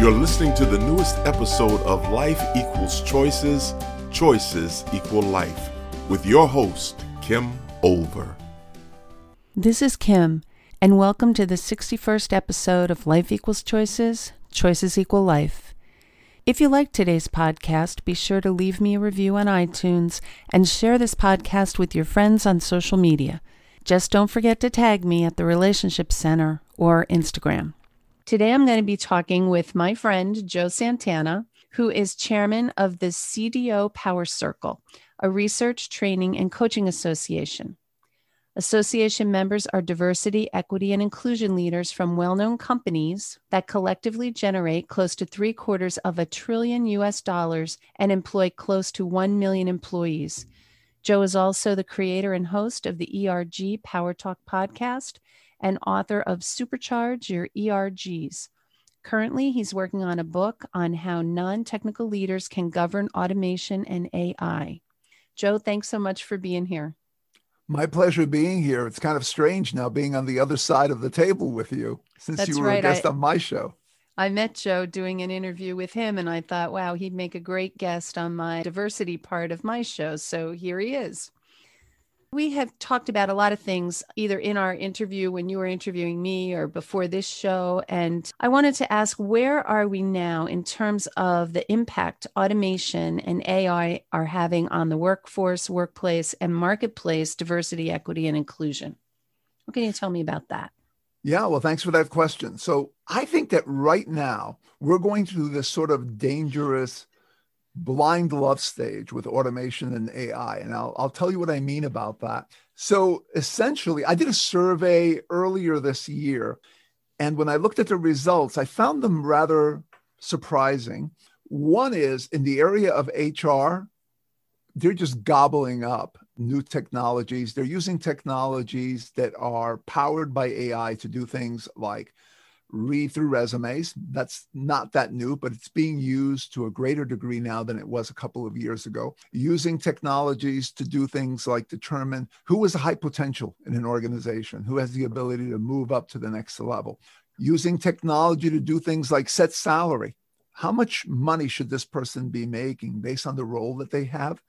You're listening to the newest episode of Life Equals Choices, Choices Equal Life, with your host, Kim Olver. This is Kim, and welcome to the 61st episode of Life Equals Choices, Choices Equal Life. If you like today's podcast, be sure to leave me a review on iTunes and share this podcast with your friends on social media. Just don't forget to tag me at the Relationship Center or Instagram. Today I'm going to be talking with my friend Joe Santana, who is chairman of the CDO Power Circle, a research, training, and coaching association. Association members are diversity, equity, and inclusion leaders from well known companies that collectively generate close to three quarters of a trillion US dollars and employ close to 1 million employees. Joe is also the creator and host of the ERG Power Talk podcast and author of Supercharge Your ERGs. Currently, he's working on a book on how non technical leaders can govern automation and AI. Joe, thanks so much for being here. My pleasure being here. It's kind of strange now being on the other side of the table with you since That's you were right. a guest I- on my show. I met Joe doing an interview with him, and I thought, wow, he'd make a great guest on my diversity part of my show. So here he is. We have talked about a lot of things either in our interview when you were interviewing me or before this show. And I wanted to ask, where are we now in terms of the impact automation and AI are having on the workforce, workplace, and marketplace diversity, equity, and inclusion? What can you tell me about that? Yeah, well, thanks for that question. So I think that right now we're going through this sort of dangerous blind love stage with automation and AI. And I'll, I'll tell you what I mean about that. So essentially, I did a survey earlier this year. And when I looked at the results, I found them rather surprising. One is in the area of HR, they're just gobbling up new technologies. They're using technologies that are powered by AI to do things like read through resumes. That's not that new, but it's being used to a greater degree now than it was a couple of years ago. Using technologies to do things like determine who is a high potential in an organization, who has the ability to move up to the next level. Using technology to do things like set salary. How much money should this person be making based on the role that they have?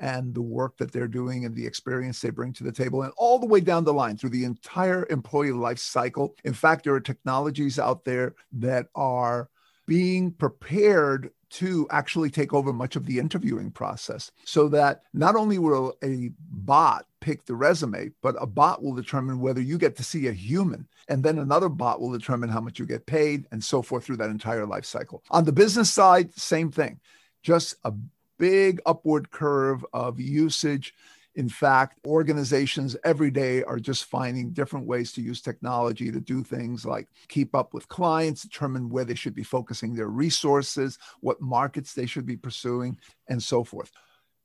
And the work that they're doing and the experience they bring to the table and all the way down the line through the entire employee life cycle. In fact, there are technologies out there that are being prepared to actually take over much of the interviewing process so that not only will a bot pick the resume, but a bot will determine whether you get to see a human. And then another bot will determine how much you get paid and so forth through that entire life cycle. On the business side, same thing. Just a big upward curve of usage. In fact, organizations every day are just finding different ways to use technology to do things like keep up with clients, determine where they should be focusing their resources, what markets they should be pursuing, and so forth.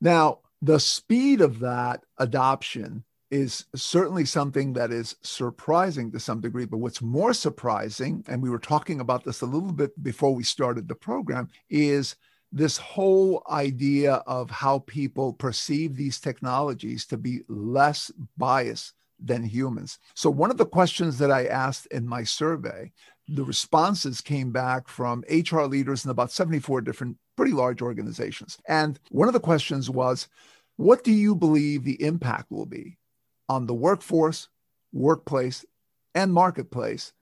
Now, the speed of that adoption is certainly something that is surprising to some degree. But what's more surprising, and we were talking about this a little bit before we started the program, is this whole idea of how people perceive these technologies to be less biased than humans. So, one of the questions that I asked in my survey, the responses came back from HR leaders in about 74 different, pretty large organizations. And one of the questions was, What do you believe the impact will be on the workforce, workplace, and marketplace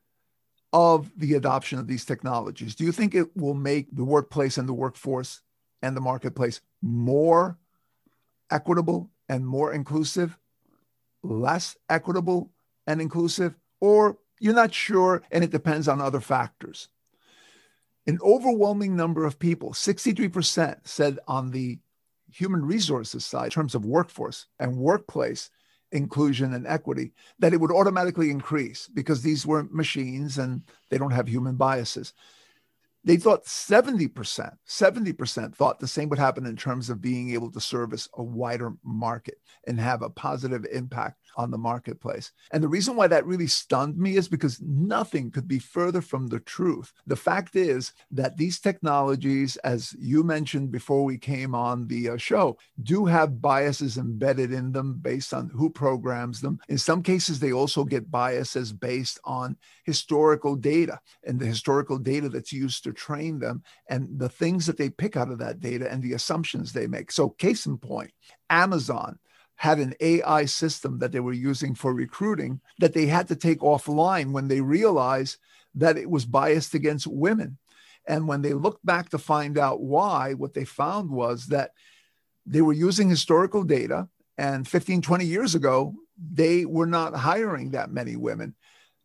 of the adoption of these technologies? Do you think it will make the workplace and the workforce and the marketplace more equitable and more inclusive, less equitable and inclusive, or you're not sure and it depends on other factors? An overwhelming number of people, 63%, said on the human resources side, in terms of workforce and workplace, inclusion and equity, that it would automatically increase because these were machines and they don't have human biases. They thought 70%, 70% thought the same would happen in terms of being able to service a wider market and have a positive impact on the marketplace. And the reason why that really stunned me is because nothing could be further from the truth. The fact is that these technologies, as you mentioned before we came on the uh, show, do have biases embedded in them based on who programs them. In some cases, they also get biases based on historical data and the historical data that's used to train them and the things that they pick out of that data and the assumptions they make. So, case in point, Amazon had an AI system that they were using for recruiting that they had to take offline when they realized that it was biased against women. And when they looked back to find out why, what they found was that they were using historical data. And 15, 20 years ago, they were not hiring that many women.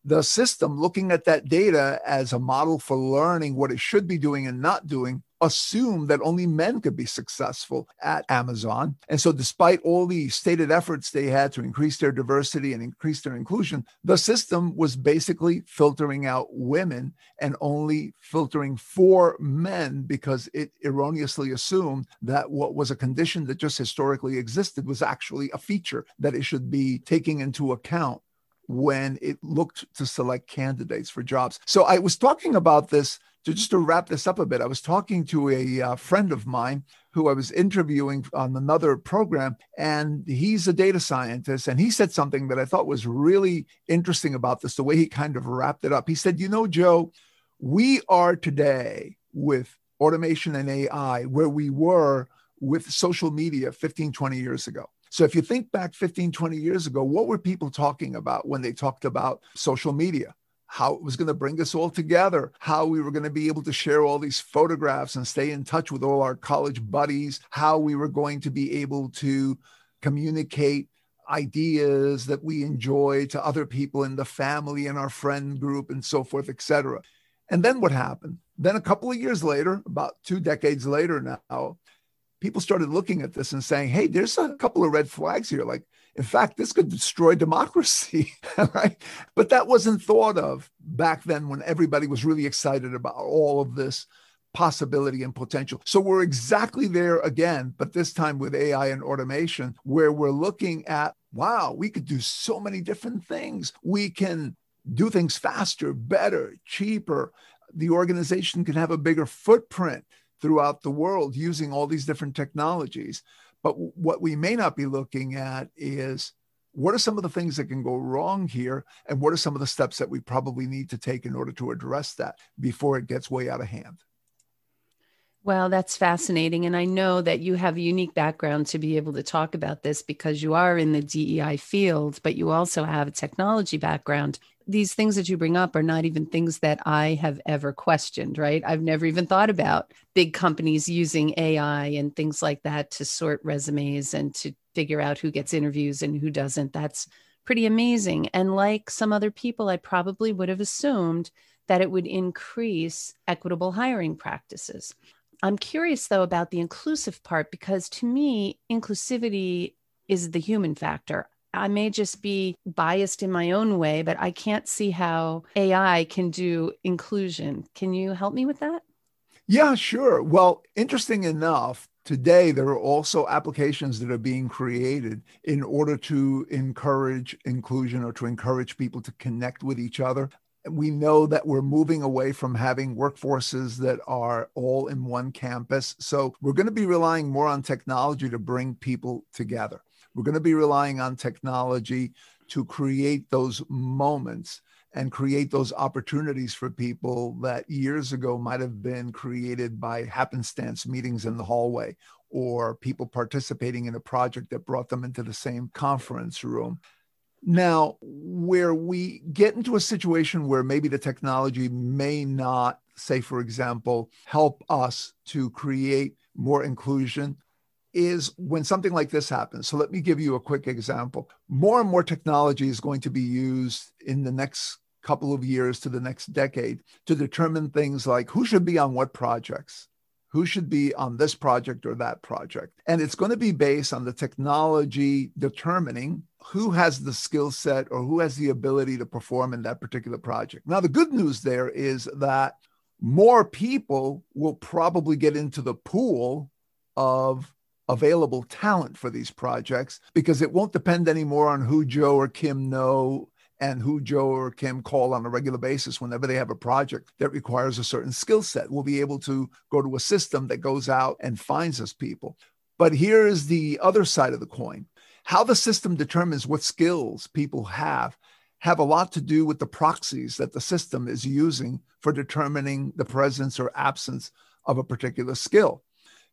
The system, looking at that data as a model for learning what it should be doing and not doing, assumed that only men could be successful at Amazon. And so, despite all the stated efforts they had to increase their diversity and increase their inclusion, the system was basically filtering out women and only filtering for men because it erroneously assumed that what was a condition that just historically existed was actually a feature that it should be taking into account when it looked to select candidates for jobs. So I was talking about this to just to wrap this up a bit, I was talking to a uh, friend of mine who I was interviewing on another program, and he's a data scientist. And he said something that I thought was really interesting about this, the way he kind of wrapped it up. He said, You know, Joe, we are today with automation and AI where we were with social media 15, 20 years ago. So if you think back 15, 20 years ago, what were people talking about when they talked about social media? How it was going to bring us all together, how we were going to be able to share all these photographs and stay in touch with all our college buddies, how we were going to be able to communicate ideas that we enjoy to other people in the family and our friend group and so forth, etc. And then what happened? Then a couple of years later, about two decades later now, people started looking at this and saying, hey, there's a couple of red flags here. Like in fact, this could destroy democracy, right? But that wasn't thought of back then when everybody was really excited about all of this possibility and potential. So we're exactly there again, but this time with AI and automation, where we're looking at wow, we could do so many different things. We can do things faster, better, cheaper. The organization can have a bigger footprint throughout the world using all these different technologies. But what we may not be looking at is what are some of the things that can go wrong here? And what are some of the steps that we probably need to take in order to address that before it gets way out of hand? Well, that's fascinating. And I know that you have a unique background to be able to talk about this because you are in the DEI field, but you also have a technology background these things that you bring up are not even things that I have ever questioned, right? I've never even thought about big companies using AI and things like that to sort resumes and to figure out who gets interviews and who doesn't. That's pretty amazing. And like some other people, I probably would have assumed that it would increase equitable hiring practices. I'm curious though about the inclusive part because to me, inclusivity is the human factor. I may just be biased in my own way, but I can't see how AI can do inclusion. Can you help me with that? Yeah, sure. Well, interesting enough, today there are also applications that are being created in order to encourage inclusion or to encourage people to connect with each other. We know that we're moving away from having workforces that are all in one campus. So we're going to be relying more on technology to bring people together. We're going to be relying on technology to create those moments and create those opportunities for people that years ago might have been created by happenstance meetings in the hallway or people participating in a project that brought them into the same conference room. Now, where we get into a situation where maybe the technology may not, say, for example, help us to create more inclusion, is when something like this happens. So let me give you a quick example. More and more technology is going to be used in the next couple of years to the next decade to determine things like who should be on what projects, who should be on this project or that project. And it's going to be based on the technology determining who has the skill set or who has the ability to perform in that particular project. Now, the good news there is that more people will probably get into the pool of available talent for these projects because it won't depend anymore on who Joe or Kim know and who Joe or Kim call on a regular basis whenever they have a project that requires a certain skill set. We'll be able to go to a system that goes out and finds us people. But here is the other side of the coin. How the system determines what skills people have have a lot to do with the proxies that the system is using for determining the presence or absence of a particular skill.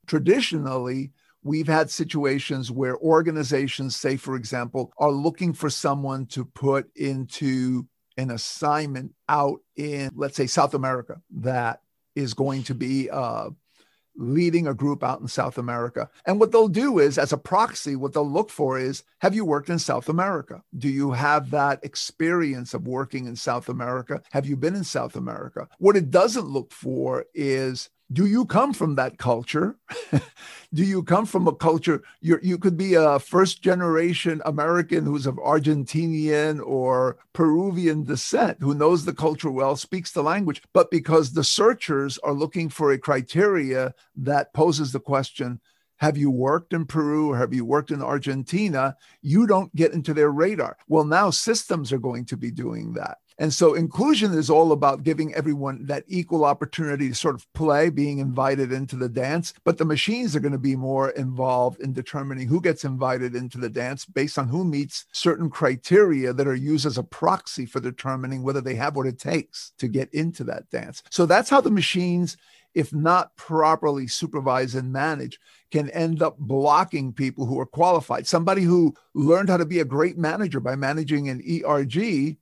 Traditionally, we've had situations where organizations, say, for example, are looking for someone to put into an assignment out in, let's say, South America that is going to be uh, leading a group out in South America. And what they'll do is, as a proxy, what they'll look for is have you worked in South America? Do you have that experience of working in South America? Have you been in South America? What it doesn't look for is do you come from that culture? do you come from a culture? you you could be a first generation American who's of Argentinian or Peruvian descent, who knows the culture well, speaks the language, but because the searchers are looking for a criteria that poses the question, have you worked in Peru or have you worked in Argentina? You don't get into their radar. Well, now systems are going to be doing that. And so inclusion is all about giving everyone that equal opportunity to sort of play, being invited into the dance. But the machines are going to be more involved in determining who gets invited into the dance based on who meets certain criteria that are used as a proxy for determining whether they have what it takes to get into that dance. So that's how the machines if not properly supervised and managed, can end up blocking people who are qualified. Somebody who learned how to be a great manager by managing an ERG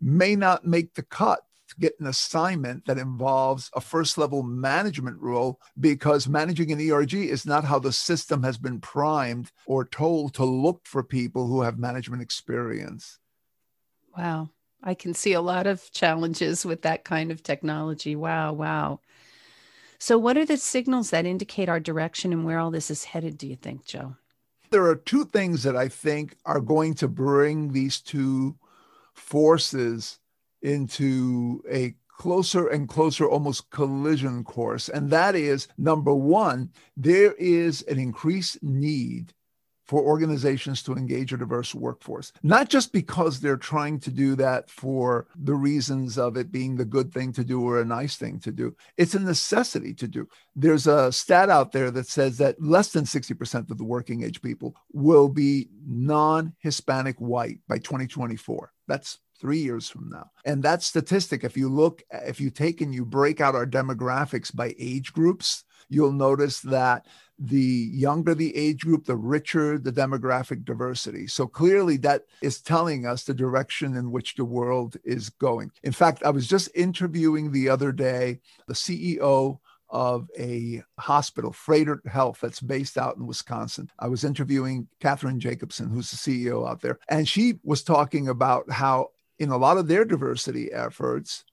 may not make the cut to get an assignment that involves a first level management role because managing an ERG is not how the system has been primed or told to look for people who have management experience. Wow. I can see a lot of challenges with that kind of technology. Wow, wow. So, what are the signals that indicate our direction and where all this is headed, do you think, Joe? There are two things that I think are going to bring these two forces into a closer and closer, almost collision course. And that is number one, there is an increased need for organizations to engage a diverse workforce, not just because they're trying to do that for the reasons of it being the good thing to do or a nice thing to do. It's a necessity to do. There's a stat out there that says that less than 60% of the working age people will be non Hispanic white by 2024. That's three years from now. And that statistic, if you look, if you take and you break out our demographics by age groups, you'll notice that the younger the age group, the richer the demographic diversity. So clearly, that is telling us the direction in which the world is going. In fact, I was just interviewing the other day the CEO of a hospital, Froedtert Health, that's based out in Wisconsin. I was interviewing Catherine Jacobson, who's the CEO out there, and she was talking about how in a lot of their diversity efforts,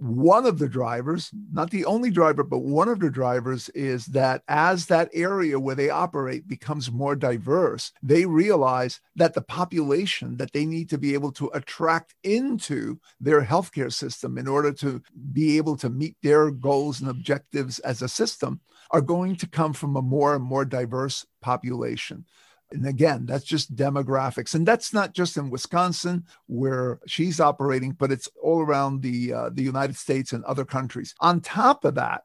one of the drivers, not the only driver, but one of the drivers is that as that area where they operate becomes more diverse, they realize that the population that they need to be able to attract into their healthcare system in order to be able to meet their goals and objectives as a system are going to come from a more and more diverse population. And again, that's just demographics. And that's not just in Wisconsin where she's operating, but it's all around the, uh, the United States and other countries. On top of that,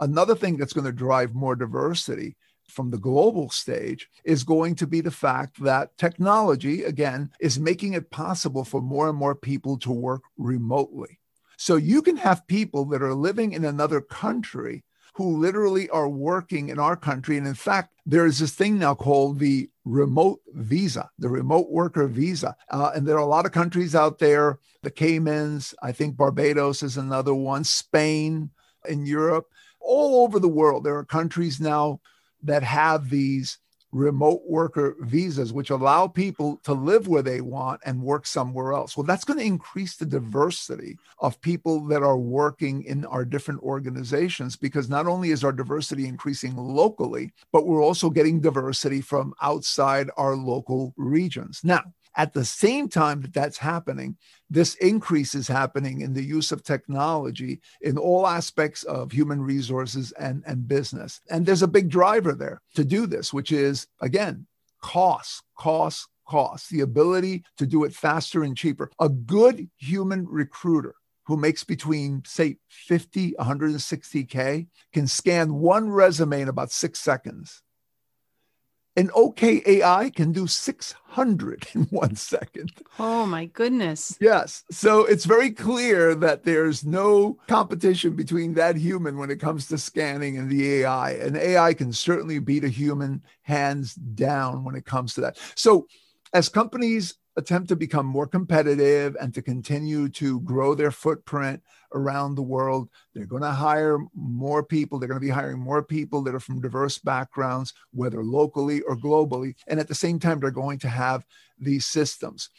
another thing that's going to drive more diversity from the global stage is going to be the fact that technology, again, is making it possible for more and more people to work remotely. So you can have people that are living in another country who literally are working in our country. And in fact, there is this thing now called the remote visa, the remote worker visa. Uh, and there are a lot of countries out there, the Caymans, I think Barbados is another one, Spain in Europe, all over the world. There are countries now that have these remote worker visas, which allow people to live where they want and work somewhere else. Well, that's going to increase the diversity of people that are working in our different organizations because not only is our diversity increasing locally, but we're also getting diversity from outside our local regions. Now, At the same time that that's happening, this increase is happening in the use of technology in all aspects of human resources and, and business. And there's a big driver there to do this, which is, again, costs, costs, costs, the ability to do it faster and cheaper. A good human recruiter who makes between, say, 50, 160K can scan one resume in about six seconds an OK AI can do 600 in one second. Oh my goodness. Yes. So it's very clear that there's no competition between that human when it comes to scanning and the AI. And AI can certainly beat a human hands down when it comes to that. So as companies attempt to become more competitive and to continue to grow their footprint around the world. They're going to hire more people. They're going to be hiring more people that are from diverse backgrounds, whether locally or globally. And at the same time, they're going to have these systems.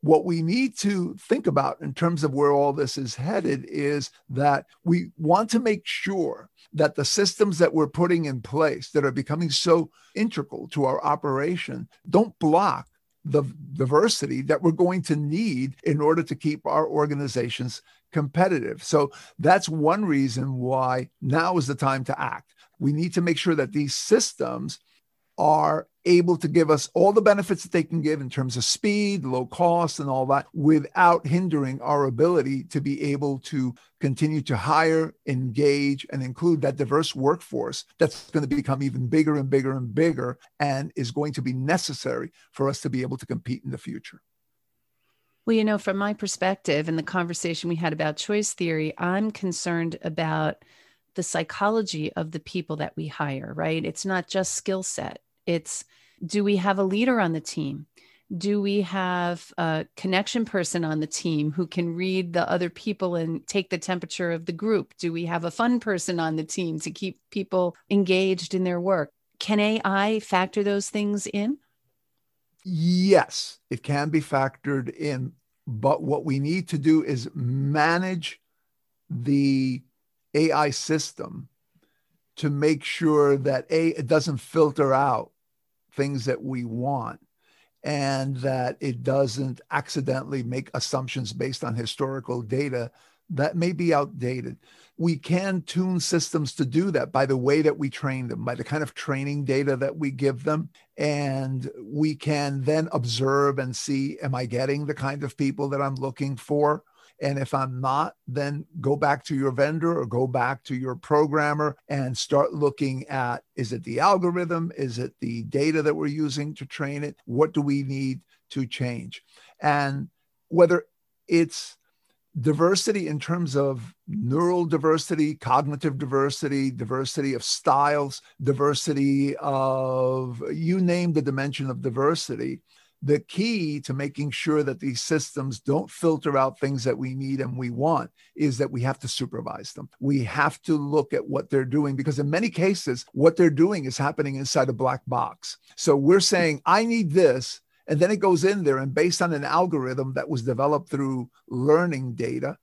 What we need to think about in terms of where all this is headed is that we want to make sure that the systems that we're putting in place that are becoming so integral to our operation don't block the diversity that we're going to need in order to keep our organizations competitive. So that's one reason why now is the time to act. We need to make sure that these systems are able to give us all the benefits that they can give in terms of speed, low cost, and all that without hindering our ability to be able to continue to hire, engage, and include that diverse workforce that's going to become even bigger and bigger and bigger and is going to be necessary for us to be able to compete in the future. Well, you know, from my perspective and the conversation we had about choice theory, I'm concerned about the psychology of the people that we hire, right? It's not just skill set. It's do we have a leader on the team? Do we have a connection person on the team who can read the other people and take the temperature of the group? Do we have a fun person on the team to keep people engaged in their work? Can AI factor those things in? Yes, it can be factored in. But what we need to do is manage the AI system to make sure that a it doesn't filter out things that we want and that it doesn't accidentally make assumptions based on historical data that may be outdated. We can tune systems to do that by the way that we train them, by the kind of training data that we give them. And we can then observe and see, am I getting the kind of people that I'm looking for? And if I'm not, then go back to your vendor or go back to your programmer and start looking at is it the algorithm? Is it the data that we're using to train it? What do we need to change? And whether it's diversity in terms of neural diversity, cognitive diversity, diversity of styles, diversity of you name the dimension of diversity the key to making sure that these systems don't filter out things that we need and we want is that we have to supervise them. We have to look at what they're doing because, in many cases, what they're doing is happening inside a black box. So we're saying, I need this. And then it goes in there, and based on an algorithm that was developed through learning data,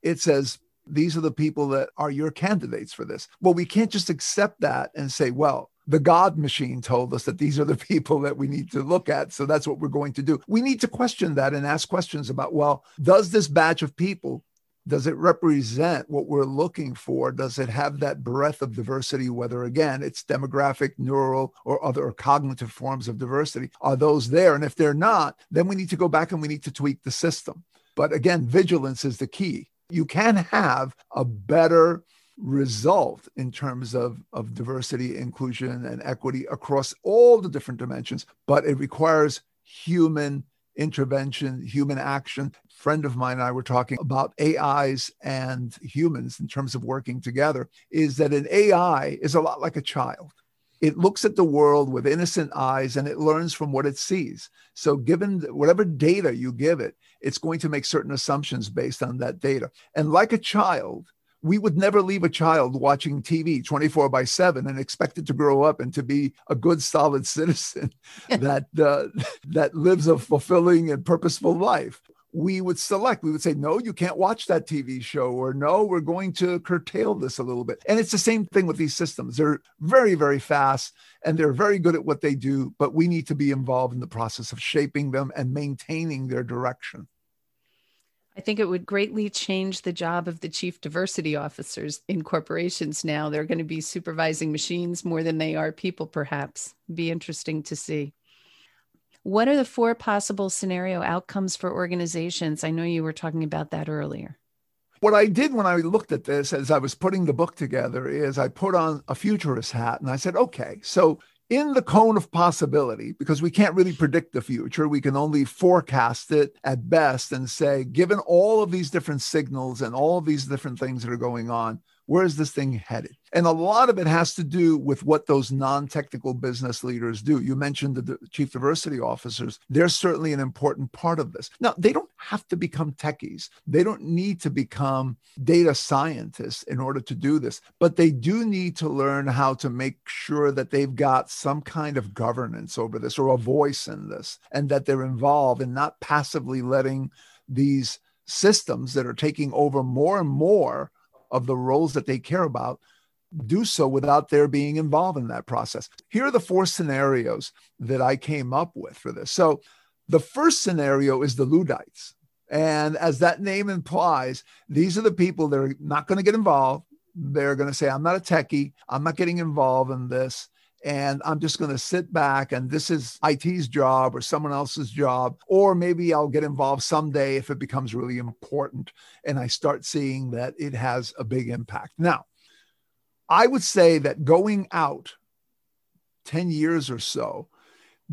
it says, these are the people that are your candidates for this. Well, we can't just accept that and say, well, the God machine told us that these are the people that we need to look at. So that's what we're going to do. We need to question that and ask questions about well, does this batch of people does it represent what we're looking for? Does it have that breadth of diversity, whether again it's demographic, neural, or other cognitive forms of diversity? Are those there? And if they're not, then we need to go back and we need to tweak the system. But again, vigilance is the key. You can have a better result in terms of, of diversity, inclusion, and equity across all the different dimensions, but it requires human intervention, human action. A friend of mine and I were talking about AIs and humans in terms of working together, is that an AI is a lot like a child. It looks at the world with innocent eyes and it learns from what it sees. So, given whatever data you give it, it's going to make certain assumptions based on that data. And like a child, we would never leave a child watching TV 24 by 7 and expect it to grow up and to be a good, solid citizen that, uh, that lives a fulfilling and purposeful life. we would select. We would say, no, you can't watch that TV show, or no, we're going to curtail this a little bit. And it's the same thing with these systems. They're very, very fast and they're very good at what they do, but we need to be involved in the process of shaping them and maintaining their direction. I think it would greatly change the job of the chief diversity officers in corporations now. They're going to be supervising machines more than they are people, perhaps. Be interesting to see. What are the four possible scenario outcomes for organizations? I know you were talking about that earlier. What I did when I looked at this as I was putting the book together is I put on a futurist hat and I said, okay, so in the cone of possibility, because we can't really predict the future, we can only forecast it at best and say, given all of these different signals and all of these different things that are going on, where is this thing headed? And a lot of it has to do with what those non technical business leaders do. You mentioned the chief diversity officers. They're certainly an important part of this. Now, they don't have to become techies, they don't need to become data scientists in order to do this, but they do need to learn how to make sure that they've got some kind of governance over this or a voice in this and that they're involved and not passively letting these systems that are taking over more and more of the roles that they care about do so without their being involved in that process. Here are the four scenarios that I came up with for this. So, the first scenario is the Luddites. And as that name implies, these are the people that are not going to get involved. They're going to say, I'm not a techie. I'm not getting involved in this. And I'm just going to sit back and this is IT's job or someone else's job. Or maybe I'll get involved someday if it becomes really important and I start seeing that it has a big impact. Now, I would say that going out 10 years or so,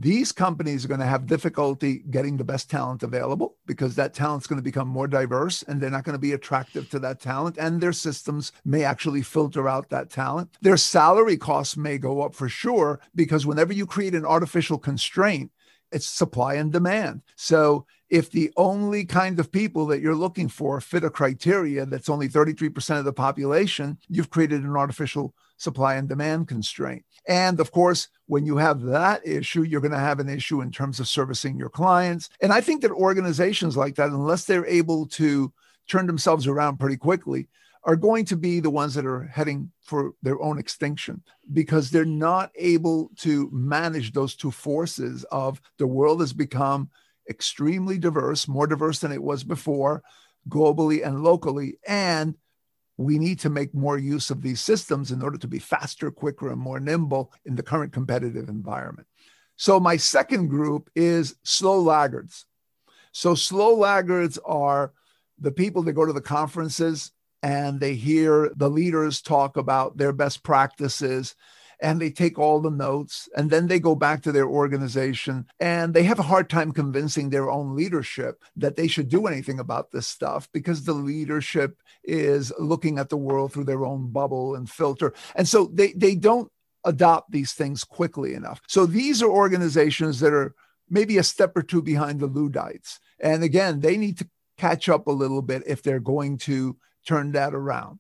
these companies are going to have difficulty getting the best talent available because that talent's going to become more diverse and they're not going to be attractive to that talent and their systems may actually filter out that talent. Their salary costs may go up for sure because whenever you create an artificial constraint it's supply and demand. So if the only kind of people that you're looking for fit a criteria that's only 33% of the population, you've created an artificial supply and demand constraint. And of course, when you have that issue, you're going to have an issue in terms of servicing your clients. And I think that organizations like that, unless they're able to turn themselves around pretty quickly, are going to be the ones that are heading for their own extinction because they're not able to manage those two forces of the world has become extremely diverse, more diverse than it was before, globally and locally. And we need to make more use of these systems in order to be faster, quicker, and more nimble in the current competitive environment. So, my second group is slow laggards. So, slow laggards are the people that go to the conferences and they hear the leaders talk about their best practices and they take all the notes and then they go back to their organization and they have a hard time convincing their own leadership that they should do anything about this stuff because the leadership is looking at the world through their own bubble and filter. And so they, they don't adopt these things quickly enough. So these are organizations that are maybe a step or two behind the Luddites. And again, they need to catch up a little bit if they're going to turn that around.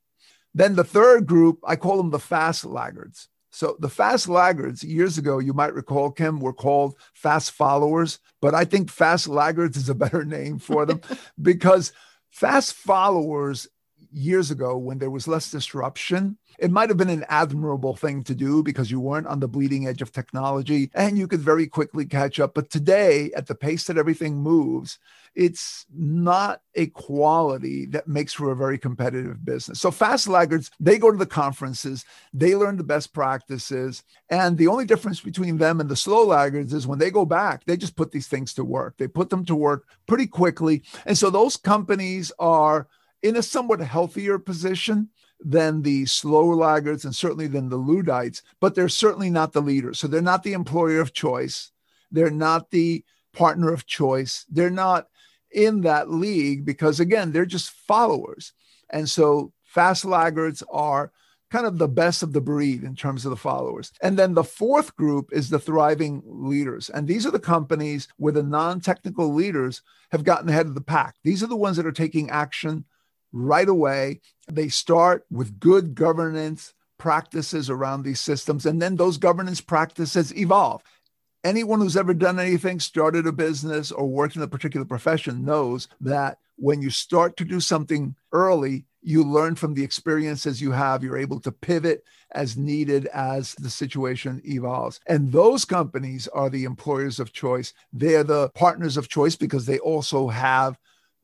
Then the third group, I call them the fast laggards. So the fast laggards years ago, you might recall, Kim, were called fast followers, but I think fast laggards is a better name for them because fast followers years ago when there was less disruption, it might have been an admirable thing to do because you weren't on the bleeding edge of technology and you could very quickly catch up. But today, at the pace that everything moves, it's not a quality that makes for a very competitive business. So fast laggards, they go to the conferences, they learn the best practices. And the only difference between them and the slow laggards is when they go back, they just put these things to work. They put them to work pretty quickly. And so those companies are in a somewhat healthier position than the slower laggards and certainly than the Luddites, but they're certainly not the leaders. So they're not the employer of choice. They're not the partner of choice. They're not in that league because, again, they're just followers. And so fast laggards are kind of the best of the breed in terms of the followers. And then the fourth group is the thriving leaders. And these are the companies where the non technical leaders have gotten ahead of the pack. These are the ones that are taking action right away. They start with good governance practices around these systems, and then those governance practices evolve. anyone who's ever done anything, started a business, or worked in a particular profession knows that when you start to do something early, you learn from the experiences you have. You're able to pivot as needed as the situation evolves. And those companies are the employers of choice. They're the partners of choice because they also have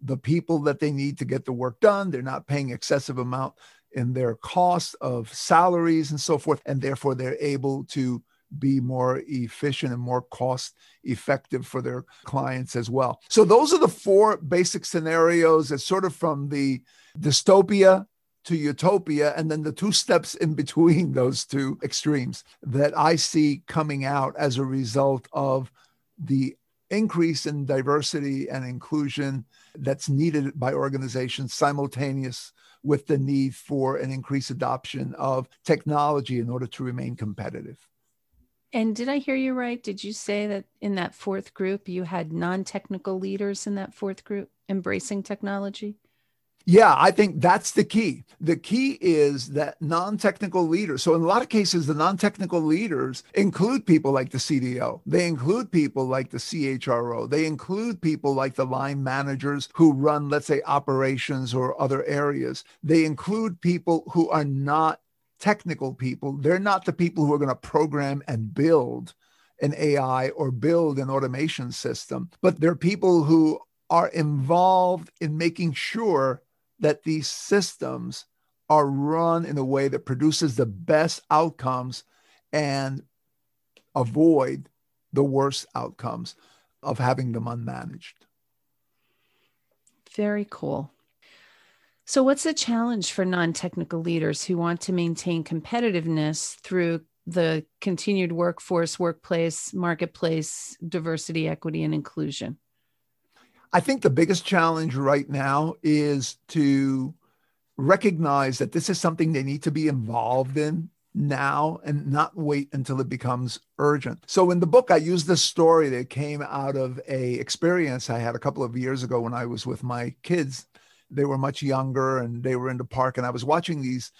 the people that they need to get the work done. They're not paying excessive amount in their cost of salaries and so forth. And therefore, they're able to be more efficient and more cost effective for their clients as well. So, those are the four basic scenarios. It's sort of from the dystopia to utopia, and then the two steps in between those two extremes that I see coming out as a result of the increase in diversity and inclusion that's needed by organizations simultaneous with the need for an increased adoption of technology in order to remain competitive. And did I hear you right? Did you say that in that fourth group you had non technical leaders in that fourth group embracing technology? Yeah, I think that's the key. The key is that non technical leaders, so in a lot of cases, the non technical leaders include people like the CDO, they include people like the CHRO, they include people like the line managers who run, let's say, operations or other areas. They include people who are not technical people. They're not the people who are going to program and build an AI or build an automation system, but they're people who are involved in making sure that these systems are run in a way that produces the best outcomes and avoid the worst outcomes of having them unmanaged. Very cool. So, what's the challenge for non technical leaders who want to maintain competitiveness through the continued workforce, workplace, marketplace, diversity, equity, and inclusion? I think the biggest challenge right now is to recognize that this is something they need to be involved in now and not wait until it becomes urgent. So in the book I use this story that came out of a experience I had a couple of years ago when I was with my kids. They were much younger and they were in the park and I was watching these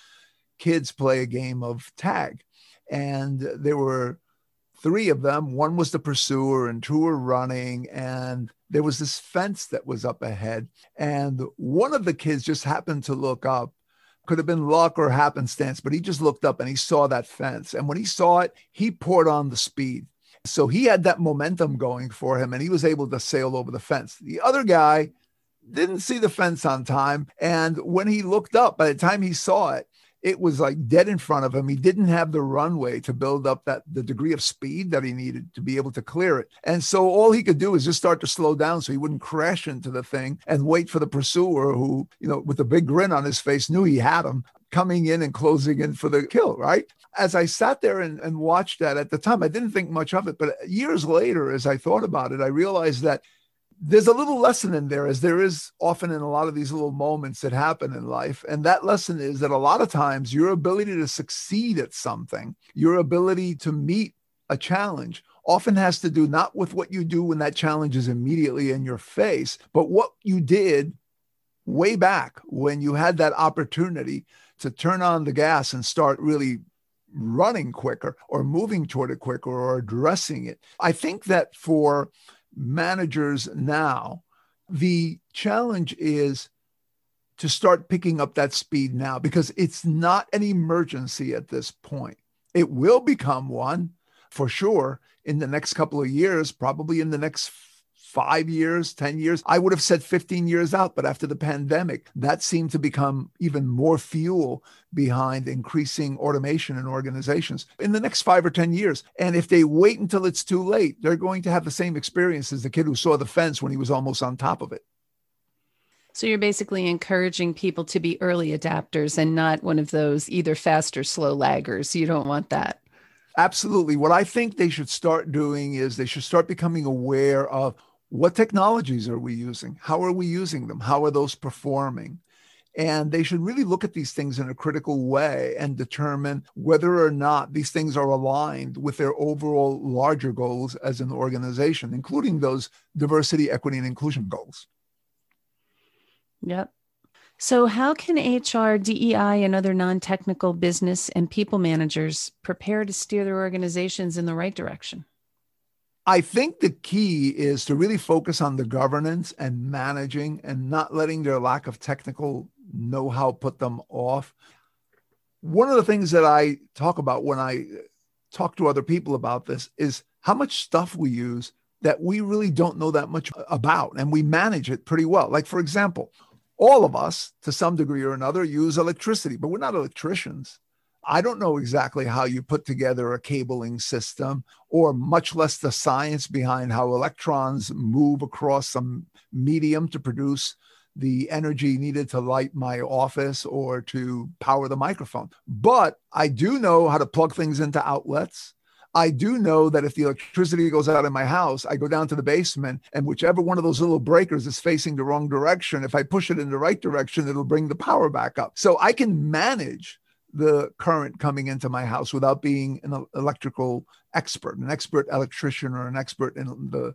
kids play a game of tag and there were three of them. One was the pursuer and two were running and there was this fence that was up ahead. And one of the kids just happened to look up. Could have been luck or happenstance, but he just looked up and he saw that fence. And when he saw it, he poured on the speed. So he had that momentum going for him and he was able to sail over the fence. The other guy didn't see the fence on time. And when he looked up, by the time he saw it, it was like dead in front of him. He didn't have the runway to build up that the degree of speed that he needed to be able to clear it. And so all he could do is just start to slow down so he wouldn't crash into the thing and wait for the pursuer who, you know, with a big grin on his face knew he had him coming in and closing in for the kill, right? As I sat there and, and watched that at the time, I didn't think much of it. But years later, as I thought about it, I realized that there's a little lesson in there, as there is often in a lot of these little moments that happen in life. And that lesson is that a lot of times your ability to succeed at something, your ability to meet a challenge, often has to do not with what you do when that challenge is immediately in your face, but what you did way back when you had that opportunity to turn on the gas and start really running quicker or moving toward it quicker or addressing it. I think that for managers now, the challenge is to start picking up that speed now because it's not an emergency at this point. It will become one for sure in the next couple of years, probably in the next five years, 10 years. I would have said 15 years out, but after the pandemic, that seemed to become even more fuel behind increasing automation in organizations in the next five or 10 years. And if they wait until it's too late, they're going to have the same experience as the kid who saw the fence when he was almost on top of it. So you're basically encouraging people to be early adapters and not one of those either fast or slow laggers. You don't want that. Absolutely. What I think they should start doing is they should start becoming aware of what technologies are we using? How are we using them? How are those performing? And they should really look at these things in a critical way and determine whether or not these things are aligned with their overall larger goals as an organization, including those diversity, equity, and inclusion goals. Yep. So, how can HR, DEI, and other non technical business and people managers prepare to steer their organizations in the right direction? I think the key is to really focus on the governance and managing and not letting their lack of technical know how put them off. One of the things that I talk about when I uh, talk to other people about this is how much stuff we use that we really don't know that much about and we manage it pretty well. Like, for example, all of us to some degree or another use electricity, but we're not electricians. I don't know exactly how you put together a cabling system or much less the science behind how electrons move across some medium to produce the energy needed to light my office or to power the microphone. But I do know how to plug things into outlets. I do know that if the electricity goes out in my house, I go down to the basement and whichever one of those little breakers is facing the wrong direction, if I push it in the right direction, it'll bring the power back up. So I can manage the current coming into my house without being an electrical expert, an expert electrician or an expert in the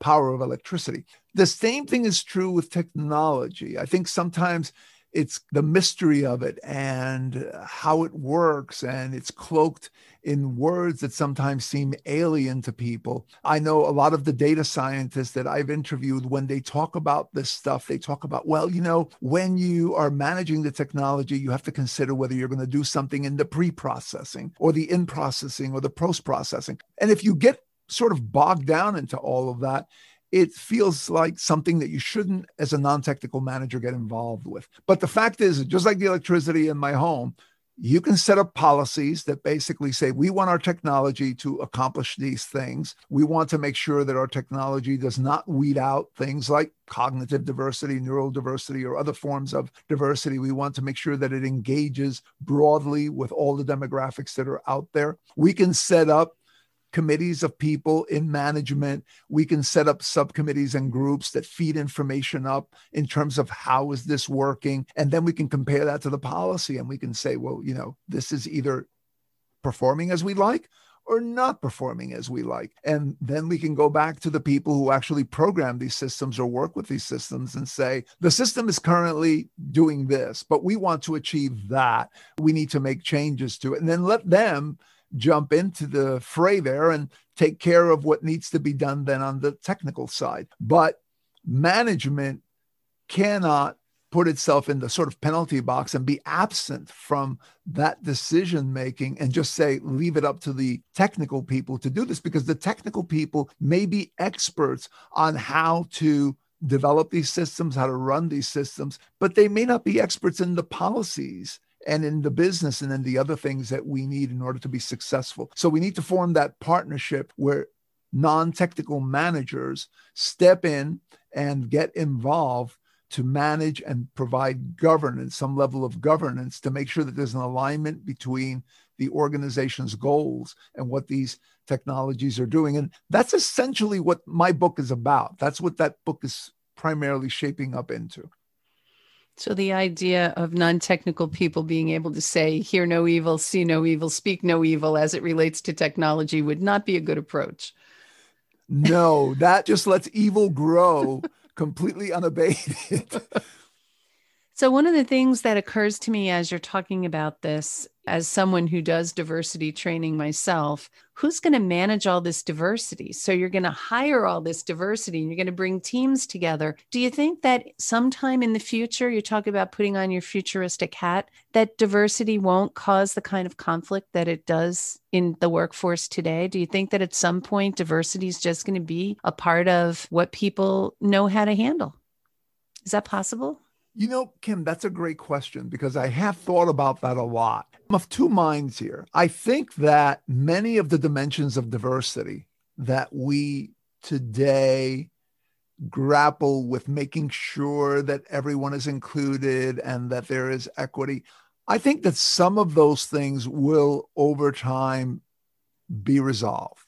power of electricity. The same thing is true with technology. I think sometimes it's the mystery of it and how it works and it's cloaked in words that sometimes seem alien to people i know a lot of the data scientists that i've interviewed when they talk about this stuff they talk about well you know when you are managing the technology you have to consider whether you're going to do something in the pre-processing or the in processing or the post processing and if you get sort of bogged down into all of that it feels like something that you shouldn't, as a non technical manager, get involved with. But the fact is, just like the electricity in my home, you can set up policies that basically say we want our technology to accomplish these things. We want to make sure that our technology does not weed out things like cognitive diversity, neural diversity, or other forms of diversity. We want to make sure that it engages broadly with all the demographics that are out there. We can set up committees of people in management we can set up subcommittees and groups that feed information up in terms of how is this working and then we can compare that to the policy and we can say well you know this is either performing as we like or not performing as we like. And then we can go back to the people who actually program these systems or work with these systems and say, the system is currently doing this, but we want to achieve that. We need to make changes to it. And then let them jump into the fray there and take care of what needs to be done then on the technical side. But management cannot put itself in the sort of penalty box and be absent from that decision making and just say leave it up to the technical people to do this because the technical people may be experts on how to develop these systems how to run these systems but they may not be experts in the policies and in the business and in the other things that we need in order to be successful. So we need to form that partnership where non technical managers step in and get involved to manage and provide governance, some level of governance to make sure that there's an alignment between the organization's goals and what these technologies are doing. And that's essentially what my book is about. That's what that book is primarily shaping up into. So the idea of non-technical people being able to say hear no evil, see no evil, speak no evil as it relates to technology would not be a good approach. No, that just lets evil grow completely unabated. So, one of the things that occurs to me as you're talking about this, as someone who does diversity training myself, who's going to manage all this diversity? So, you're going to hire all this diversity and you're going to bring teams together. Do you think that sometime in the future, you talk about putting on your futuristic hat, that diversity won't cause the kind of conflict that it does in the workforce today? Do you think that at some point, diversity is just going to be a part of what people know how to handle? Is that possible? You know, Kim, that's a great question because I have thought about that a lot. I'm of two minds here. I think that many of the dimensions of diversity that we today grapple with making sure that everyone is included and that there is equity, I think that some of those things will over time be resolved.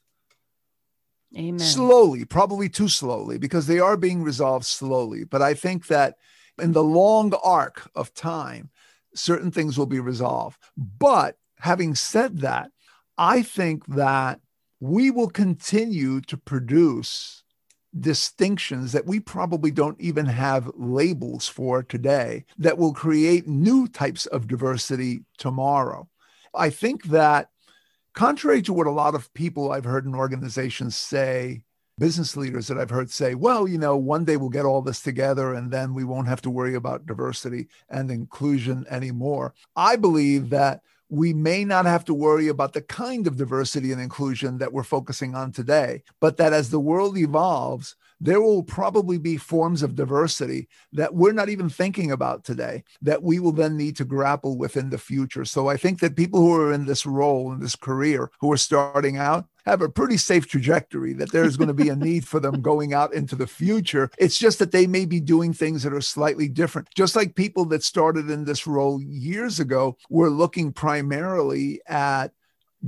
Amen. Slowly, probably too slowly, because they are being resolved slowly. But I think that in the long arc of time, certain things will be resolved. But having said that, I think that we will continue to produce distinctions that we probably don't even have labels for today that will create new types of diversity tomorrow. I think that contrary to what a lot of people I've heard in organizations say, business leaders that I've heard say, well, you know, one day we'll get all this together and then we won't have to worry about diversity and inclusion anymore. I believe that we may not have to worry about the kind of diversity and inclusion that we're focusing on today, but that as the world evolves, there will probably be forms of diversity that we're not even thinking about today that we will then need to grapple with in the future. So I think that people who are in this role, in this career, who are starting out, have a pretty safe trajectory that there's going to be a need for them going out into the future. It's just that they may be doing things that are slightly different. Just like people that started in this role years ago were looking primarily at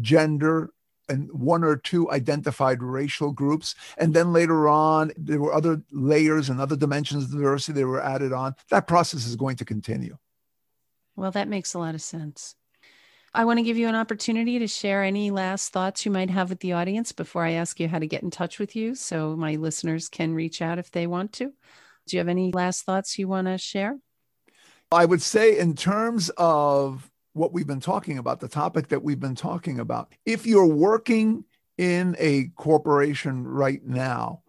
gender and one or two identified racial groups. And then later on, there were other layers and other dimensions of diversity that were added on. That process is going to continue. Well, that makes a lot of sense. I want to give you an opportunity to share any last thoughts you might have with the audience before I ask you how to get in touch with you so my listeners can reach out if they want to. Do you have any last thoughts you want to share? I would say, in terms of what we've been talking about, the topic that we've been talking about, if you're working in a corporation right now,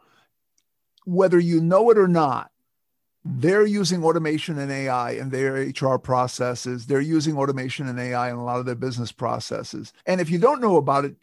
whether you know it or not, they're using automation and AI in their HR processes. They're using automation and AI in a lot of their business processes. And if you don't know about it,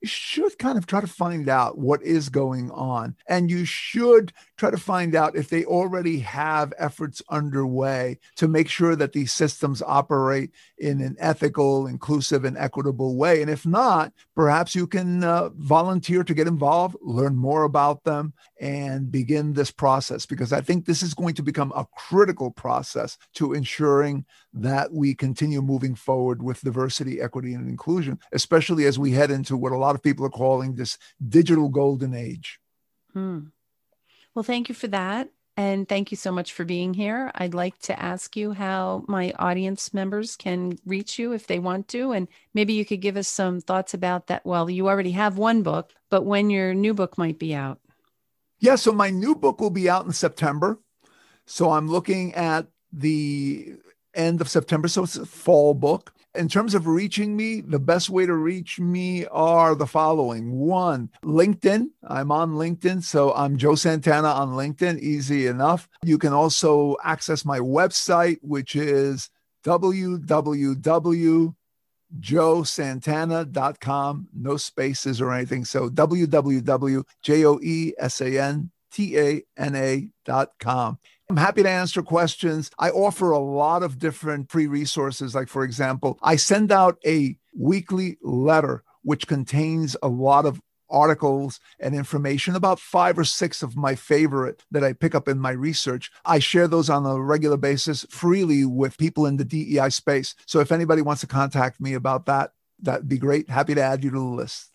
you should kind of try to find out what is going on. And you should try to find out if they already have efforts underway to make sure that these systems operate in an ethical, inclusive, and equitable way. And if not, perhaps you can uh, volunteer to get involved, learn more about them, and begin this process because I think this is going to become a critical process to ensuring that we continue moving forward with diversity, equity, and inclusion, especially as we head into what a lot of people are calling this digital golden age. Hmm. Well, thank you for that. And thank you so much for being here. I'd like to ask you how my audience members can reach you if they want to. And maybe you could give us some thoughts about that. Well, you already have one book, but when your new book might be out. Yeah. So my new book will be out in September. So I'm looking at the end of September. So it's a fall book. In terms of reaching me, the best way to reach me are the following one, LinkedIn. I'm on LinkedIn. So I'm Joe Santana on LinkedIn, easy enough. You can also access my website, which is www.joesantana.com. No spaces or anything. So www.joesantana.com. I'm happy to answer questions. I offer a lot of different free resources. Like, for example, I send out a weekly letter which contains a lot of articles and information about five or six of my favorite that I pick up in my research. I share those on a regular basis freely with people in the DEI space. So if anybody wants to contact me about that, that'd be great. Happy to add you to the list.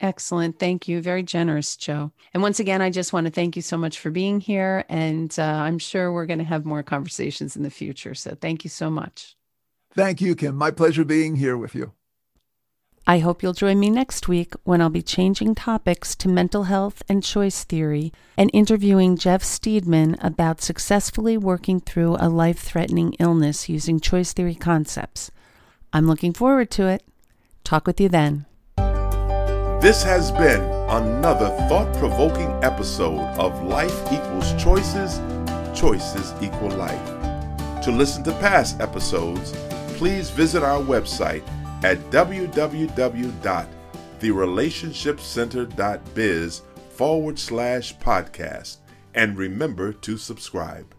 Excellent. Thank you. Very generous, Joe. And once again, I just want to thank you so much for being here. And uh, I'm sure we're going to have more conversations in the future. So thank you so much. Thank you, Kim. My pleasure being here with you. I hope you'll join me next week when I'll be changing topics to mental health and choice theory and interviewing Jeff Steedman about successfully working through a life threatening illness using choice theory concepts. I'm looking forward to it. Talk with you then. This has been another thought provoking episode of Life Equals Choices, Choices Equal Life. To listen to past episodes, please visit our website at www.therelationshipcenter.biz forward slash podcast and remember to subscribe.